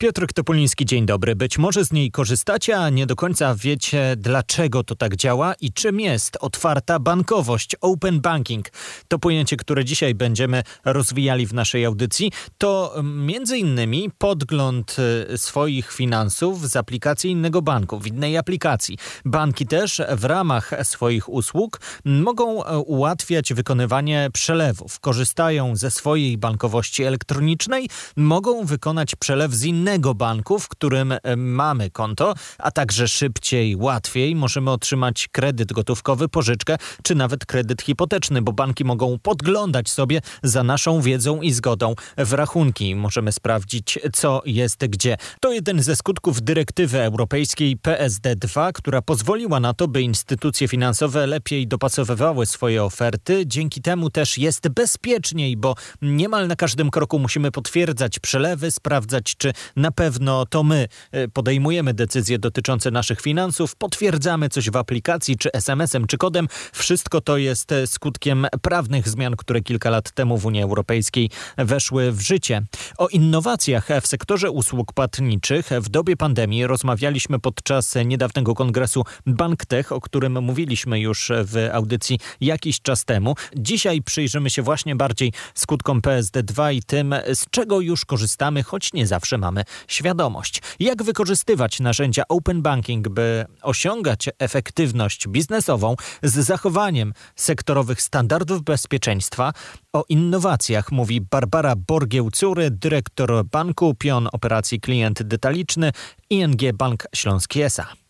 Piotr Topoliński, dzień dobry. Być może z niej korzystacie, a nie do końca wiecie, dlaczego to tak działa i czym jest otwarta bankowość, open banking. To pojęcie, które dzisiaj będziemy rozwijali w naszej audycji, to między innymi podgląd y, swoich finansów z aplikacji innego banku, w innej aplikacji. Banki też w ramach swoich usług mogą e, ułatwiać wykonywanie przelewów. Korzystają ze swojej bankowości elektronicznej, mogą wykonać przelew z innego innego banku, w którym e, mamy konto, a także szybciej, łatwiej możemy otrzymać kredyt gotówkowy, pożyczkę czy nawet kredyt hipoteczny, bo banki mogą podglądać sobie za naszą wiedzą i zgodą w rachunki. Możemy sprawdzić, co jest gdzie. To jeden ze skutków dyrektywy europejskiej PSD2, która pozwoliła na to, by instytucje finansowe lepiej dopasowywały swoje oferty. Dzięki temu też jest bezpieczniej, bo niemal na każdym kroku musimy potwierdzać przelewy, sprawdzać, czy na pewno to my e, podejmujemy decyzje dotyczące naszych finansów, potwierdzamy coś w aplikacji, czy SMS-em, czy kodem. Wszystko to jest e, skutkiem prawnych zmian, które kilka lat temu w Unii Europejskiej weszły w życie. O innowacjach w sektorze usług płatniczych w dobie pandemii rozmawialiśmy podczas niedawnego kongresu BankTech, o którym mówiliśmy już w audycji jakiś czas temu. Dzisiaj przyjrzymy się właśnie bardziej skutkom PSD2 i tym, z czego już korzystamy, choć nie zawsze mamy świadomość. Jak wykorzystywać narzędzia open banking, by osiągać efektywność biznesową z zachowaniem sektorowych standardów bezpieczeństwa? O innowacjach mówi Barbara Borgieł-Cury, dyrektor banku, pion operacji klient detaliczny ING Bank Śląski S.A.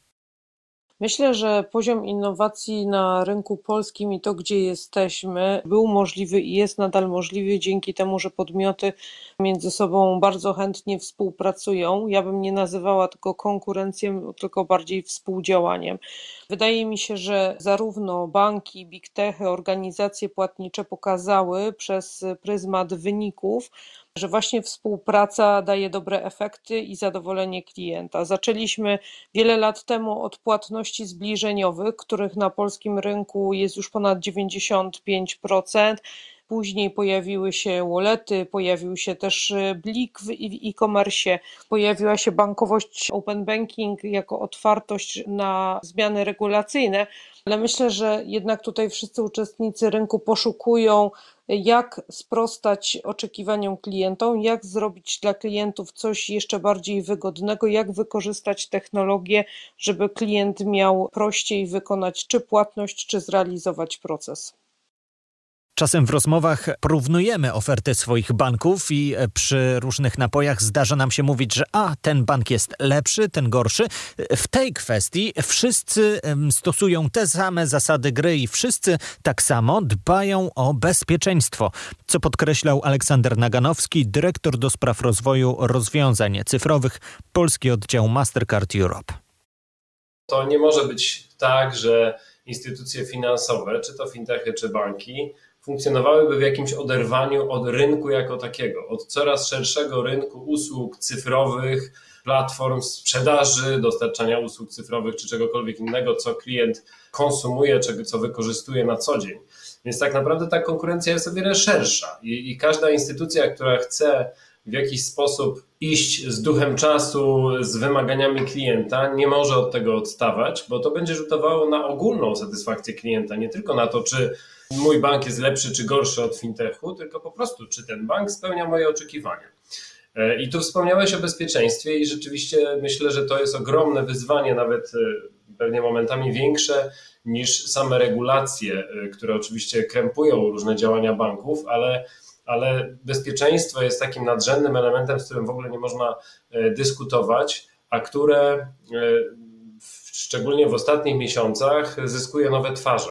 Myślę, że poziom innowacji na rynku polskim i to, gdzie jesteśmy, był możliwy i jest nadal możliwy dzięki temu, że podmioty między sobą bardzo chętnie współpracują. Ja bym nie nazywała tego konkurencją, tylko bardziej współdziałaniem. Wydaje mi się, że zarówno banki, big techy, organizacje płatnicze pokazały przez pryzmat wyników, że właśnie współpraca daje dobre efekty i zadowolenie klienta. Zaczęliśmy wiele lat temu od płatności zbliżeniowych, których na polskim rynku jest już ponad 95%. Później pojawiły się wallety, pojawił się też e, Blik w e-commerce, pojawiła się bankowość open banking jako otwartość na zmiany regulacyjne, ale myślę, że jednak tutaj wszyscy uczestnicy rynku poszukują jak sprostać oczekiwaniom klientom, jak zrobić dla klientów coś jeszcze bardziej wygodnego, jak wykorzystać technologię, żeby klient miał prościej wykonać czy płatność, czy zrealizować proces. Czasem w rozmowach porównujemy oferty swoich banków i przy różnych napojach zdarza nam się mówić, że a ten bank jest lepszy, ten gorszy. W tej kwestii wszyscy stosują te same zasady gry i wszyscy tak samo dbają o bezpieczeństwo, co podkreślał Aleksander Naganowski, dyrektor do spraw rozwoju rozwiązań cyfrowych, polski oddział Mastercard Europe. To nie może być tak, że instytucje finansowe, czy to fintechy, czy banki, funkcjonowałyby w jakimś oderwaniu od rynku jako takiego, od coraz szerszego rynku usług cyfrowych, platform sprzedaży, dostarczania usług cyfrowych czy czegokolwiek innego, co klient konsumuje, co wykorzystuje na co dzień. Więc tak naprawdę ta konkurencja jest o wiele szersza i, i każda instytucja, która chce w jakiś sposób iść z duchem czasu, z wymaganiami klienta, nie może od tego odstawać, bo to będzie rzutowało na ogólną satysfakcję klienta, nie tylko na to, czy mój bank jest lepszy czy gorszy od fintechu, tylko po prostu, czy ten bank spełnia moje oczekiwania. E, I tu wspomniałeś o bezpieczeństwie i rzeczywiście myślę, że to jest ogromne wyzwanie, nawet e, pewnie momentami większe niż same regulacje, e, które oczywiście krępują różne działania banków, ale, ale bezpieczeństwo jest takim nadrzędnym elementem, z którym w ogóle nie można dyskutować, a które szczególnie w ostatnich miesiącach zyskuje nowe twarze.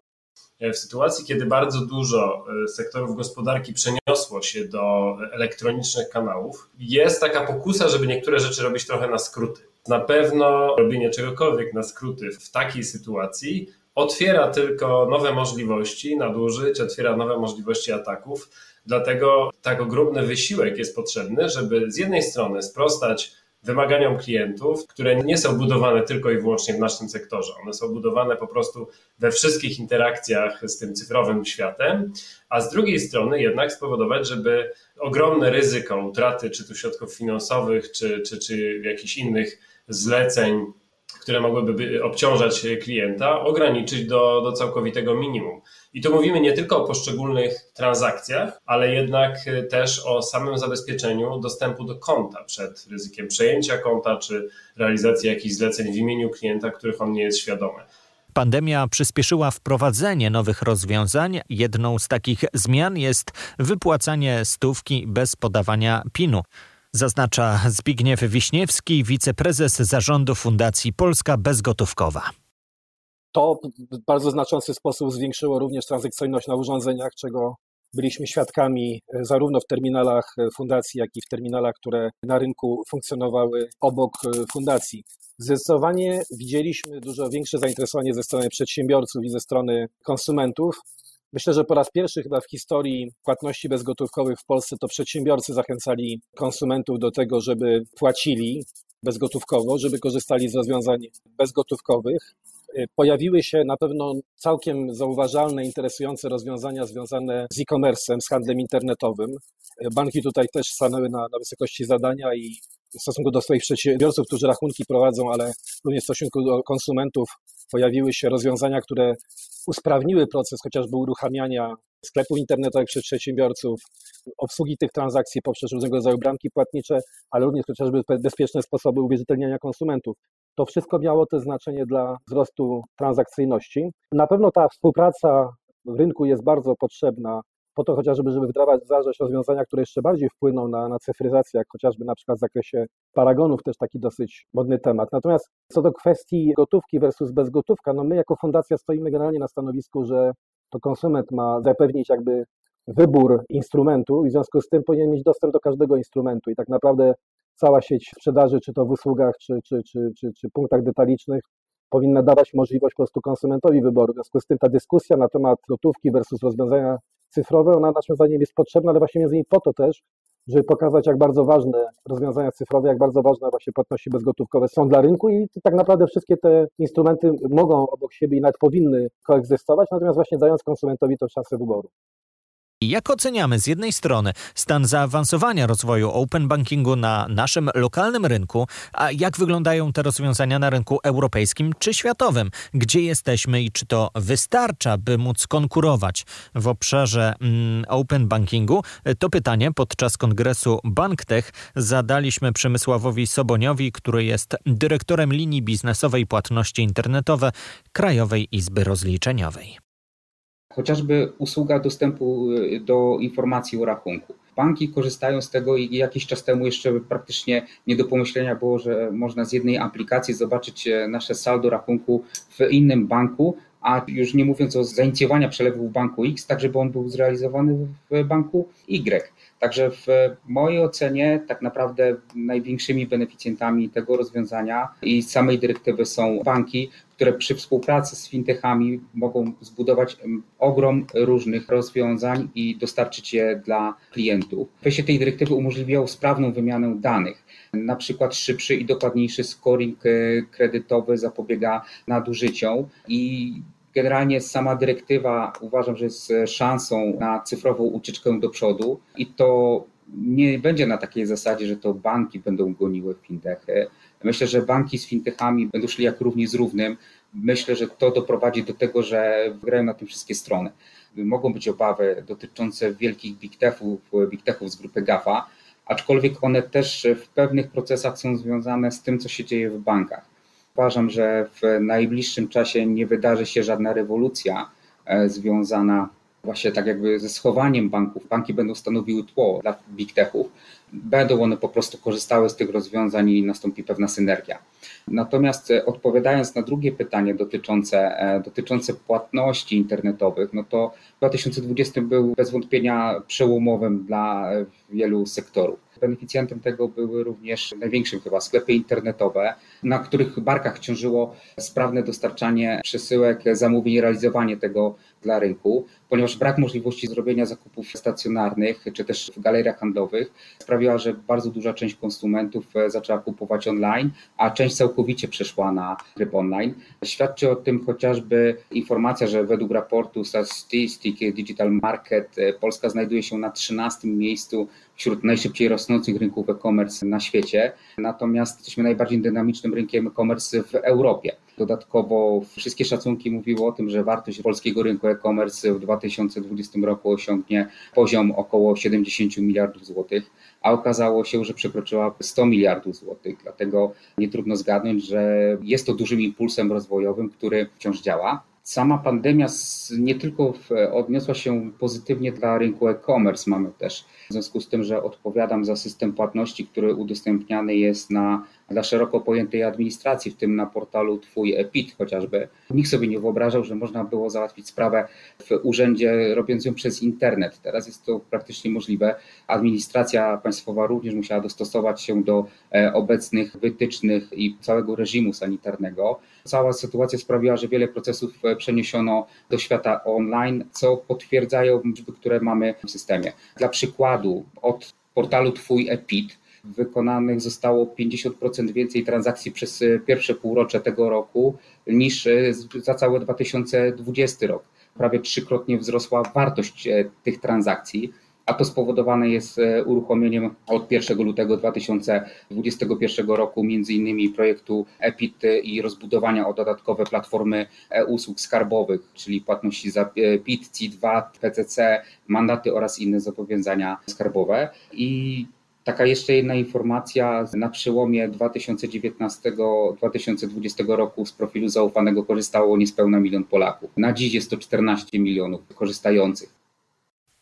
E, w sytuacji, kiedy bardzo dużo e, sektorów gospodarki przeniosło się do elektronicznych kanałów, jest taka pokusa, żeby niektóre rzeczy robić trochę na skróty. Na pewno robienie czegokolwiek na skróty w takiej sytuacji otwiera tylko nowe możliwości nadużyć, otwiera nowe możliwości ataków. Dlatego tak ogromny wysiłek jest potrzebny, żeby z jednej strony sprostać wymaganiom klientów, które nie są budowane tylko i wyłącznie w naszym sektorze. One są budowane po prostu we wszystkich interakcjach z tym cyfrowym światem, a z drugiej strony jednak spowodować, żeby ogromne ryzyko utraty czy tu środków finansowych, czy, czy, czy jakichś innych zleceń, które mogłyby obciążać klienta, ograniczyć do, do całkowitego minimum. I tu mówimy nie tylko o poszczególnych transakcjach, ale jednak też o samym zabezpieczeniu dostępu do konta przed ryzykiem przejęcia konta czy realizacji jakichś zleceń w imieniu klienta, których on nie jest świadomy. Pandemia przyspieszyła wprowadzenie nowych rozwiązań. Jedną z takich zmian jest wypłacanie stówki bez podawania PIN-u. Zaznacza Zbigniew Wiśniewski, wiceprezes zarządu Fundacji Polska Bezgotówkowa. To w bardzo znaczący sposób zwiększyło również transakcyjność na urządzeniach, czego byliśmy świadkami e, zarówno w terminalach e, fundacji, jak i w terminalach, które na rynku funkcjonowały obok e, fundacji. Zdecydowanie widzieliśmy dużo większe zainteresowanie ze strony przedsiębiorców i ze strony konsumentów. Myślę, że po raz pierwszy chyba w historii płatności bezgotówkowych w Polsce to przedsiębiorcy zachęcali konsumentów do tego, żeby płacili bezgotówkowo, żeby korzystali z rozwiązań bezgotówkowych. Pojawiły się na pewno całkiem zauważalne, interesujące rozwiązania związane z e-commerce'em, z handlem internetowym. Banki tutaj też stanęły na, na wysokości zadania i w stosunku do swoich przedsiębiorców, którzy rachunki prowadzą, ale również w stosunku do konsumentów pojawiły się rozwiązania, które usprawniły proces chociażby uruchamiania sklepów internetowych przez przedsiębiorców, obsługi tych transakcji poprzez różnego rodzaju bramki płatnicze, ale również chociażby bezpieczne sposoby uwierzytelniania konsumentów. To wszystko miało też znaczenie dla wzrostu transakcyjności. Na pewno ta współpraca w rynku jest bardzo potrzebna po to chociażby, żeby wdrażać rozwiązania, które jeszcze bardziej wpłyną na, na cyfryzację, jak chociażby na przykład w zakresie paragonów, też taki dosyć modny temat. Natomiast co do kwestii gotówki versus bezgotówka, no my jako fundacja stoimy generalnie na stanowisku, że to konsument ma zapewnić jakby wybór instrumentu i w związku z tym powinien mieć dostęp do każdego instrumentu i tak naprawdę cała sieć sprzedaży, czy to w usługach, czy, czy, czy, czy, czy punktach detalicznych, powinna dawać możliwość po prostu konsumentowi wyboru. W związku z tym ta dyskusja na temat gotówki versus rozwiązania cyfrowe, ona naszym zdaniem jest potrzebna, ale właśnie między innymi po to też, żeby pokazać, jak bardzo ważne rozwiązania cyfrowe, jak bardzo ważne właśnie płatności bezgotówkowe są dla rynku i tak naprawdę wszystkie te instrumenty mogą obok siebie i nawet powinny koegzystować, natomiast właśnie dając konsumentowi tą szansę wyboru. Jak oceniamy z jednej strony stan zaawansowania rozwoju open bankingu na naszym lokalnym rynku, a jak wyglądają te rozwiązania na rynku europejskim czy światowym? Gdzie jesteśmy i czy to wystarcza, by móc konkurować w obszarze mm, open bankingu? To pytanie podczas kongresu BankTech zadaliśmy Przemysławowi Soboniowi, który jest dyrektorem linii biznesowej płatności internetowe Krajowej Izby Rozliczeniowej chociażby usługa dostępu y, do informacji o rachunku. Banki korzystają z tego i jakiś czas temu jeszcze praktycznie nie do pomyślenia było, że można z jednej aplikacji zobaczyć e, nasze saldo rachunku w innym banku, a już nie mówiąc o zainicjowaniu przelewu w banku X, tak żeby on był zrealizowany w banku Y. Także w mojej ocenie tak naprawdę największymi beneficjentami tego rozwiązania i samej dyrektywy są banki, które przy współpracy z fintechami mogą zbudować ogrom różnych rozwiązań i dostarczyć je dla klientów. Wejście tej dyrektywy umożliwiało sprawną wymianę danych. Na przykład szybszy i dokładniejszy scoring e, kredytowy zapobiega nadużyciom i Generalnie sama dyrektywa uważam, że jest szansą na cyfrową ucieczkę do przodu i to nie będzie na takiej zasadzie, że to banki będą goniły fintechy. Myślę, że banki z fintechami będą szli jak równi z równym. Myślę, że to doprowadzi do tego, że wygrają na tym wszystkie strony. Mogą być obawy dotyczące wielkich big techów, big techów z grupy GAFA, aczkolwiek one też w pewnych procesach są związane z tym, co się dzieje w bankach. Uważam, że w najbliższym czasie nie wydarzy się żadna rewolucja e, związana właśnie tak jakby ze schowaniem banków. Banki będą stanowiły tło dla big techów. Będą one po prostu korzystały z tych rozwiązań i nastąpi pewna synergia. Natomiast e, odpowiadając na drugie pytanie dotyczące, e, dotyczące płatności internetowych, no to 2020 był bez wątpienia przełomowym dla wielu sektorów. Beneficjentem tego były również największe chyba sklepy internetowe, na których barkach ciążyło sprawne dostarczanie przesyłek, zamówień realizowanie tego dla rynku, ponieważ brak możliwości zrobienia zakupów stacjonarnych czy też w galeriach handlowych sprawiła, że bardzo duża część konsumentów zaczęła kupować online, a część całkowicie przeszła na tryb online. Świadczy o tym chociażby informacja, że według raportu Statistic Digital Market Polska znajduje się na 13 miejscu wśród najszybciej rosnących rynków e-commerce na świecie. Natomiast jesteśmy najbardziej dynamicznym rynkiem e-commerce w Europie. Dodatkowo wszystkie szacunki mówiły o tym, że wartość polskiego rynku e-commerce w 2020 roku osiągnie poziom około 70 miliardów złotych, a okazało się, że przekroczyła 100 miliardów złotych. Dlatego nie trudno zgadnąć, że jest to dużym impulsem rozwojowym, który wciąż działa. Sama pandemia nie tylko odniosła się pozytywnie dla rynku e-commerce, mamy też. W związku z tym, że odpowiadam za system płatności, który udostępniany jest na dla szeroko pojętej administracji, w tym na portalu Twój EPIT chociażby. Nikt sobie nie wyobrażał, że można było załatwić sprawę w urzędzie robiąc ją przez internet. Teraz jest to praktycznie możliwe. Administracja państwowa również musiała dostosować się do e, obecnych wytycznych i całego reżimu sanitarnego. Cała sytuacja sprawiła, że wiele procesów e, przeniesiono do świata online, co potwierdzają liczby, które mamy w systemie. Dla przykładu, od portalu Twój EPIT wykonanych zostało 50% więcej transakcji przez e, pierwsze półrocze tego roku niż e, za cały 2020 rok. Prawie trzykrotnie wzrosła wartość e, tych transakcji a to spowodowane jest uruchomieniem od 1 lutego 2021 roku między innymi projektu EPIT i rozbudowania o dodatkowe platformy usług skarbowych, czyli płatności za PIT, CIT, VAT, PCC, mandaty oraz inne zobowiązania skarbowe. I Taka jeszcze jedna informacja. Na przełomie 2019-2020 roku z profilu zaufanego korzystało niespełna milion Polaków. Na dziś jest to 14 milionów korzystających.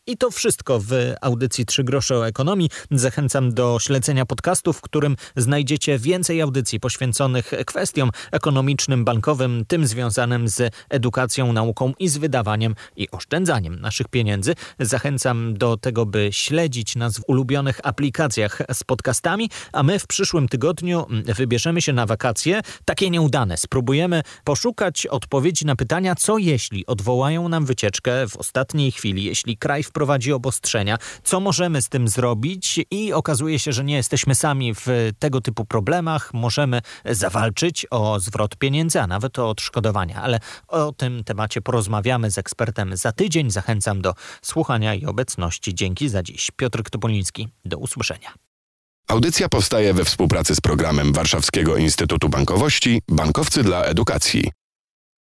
I to wszystko w audycji Trzy grosze o ekonomii. Zachęcam do śledzenia podcastu, w którym znajdziecie więcej audycji poświęconych kwestiom ekonomicznym, bankowym, tym związanym z edukacją, nauką i z wydawaniem i oszczędzaniem naszych pieniędzy. Zachęcam do tego, by śledzić nas w ulubionych aplikacjach z podcastami, a my w przyszłym tygodniu wybierzemy się na wakacje, takie nieudane. Spróbujemy poszukać odpowiedzi na pytania, co jeśli odwołają nam wycieczkę w ostatniej chwili, jeśli kraj w wprowadzi obostrzenia. Co możemy z tym zrobić? I okazuje się, że nie jesteśmy sami w tego typu problemach. Możemy zawalczyć o zwrot pieniędzy, a nawet o odszkodowania. Ale o tym temacie porozmawiamy z ekspertem za tydzień. Zachęcam do słuchania i obecności. Dzięki za dziś. Piotr Topoliński. Do usłyszenia. Audycja powstaje we współpracy z programem Warszawskiego Instytutu Bankowości Bankowcy dla Edukacji.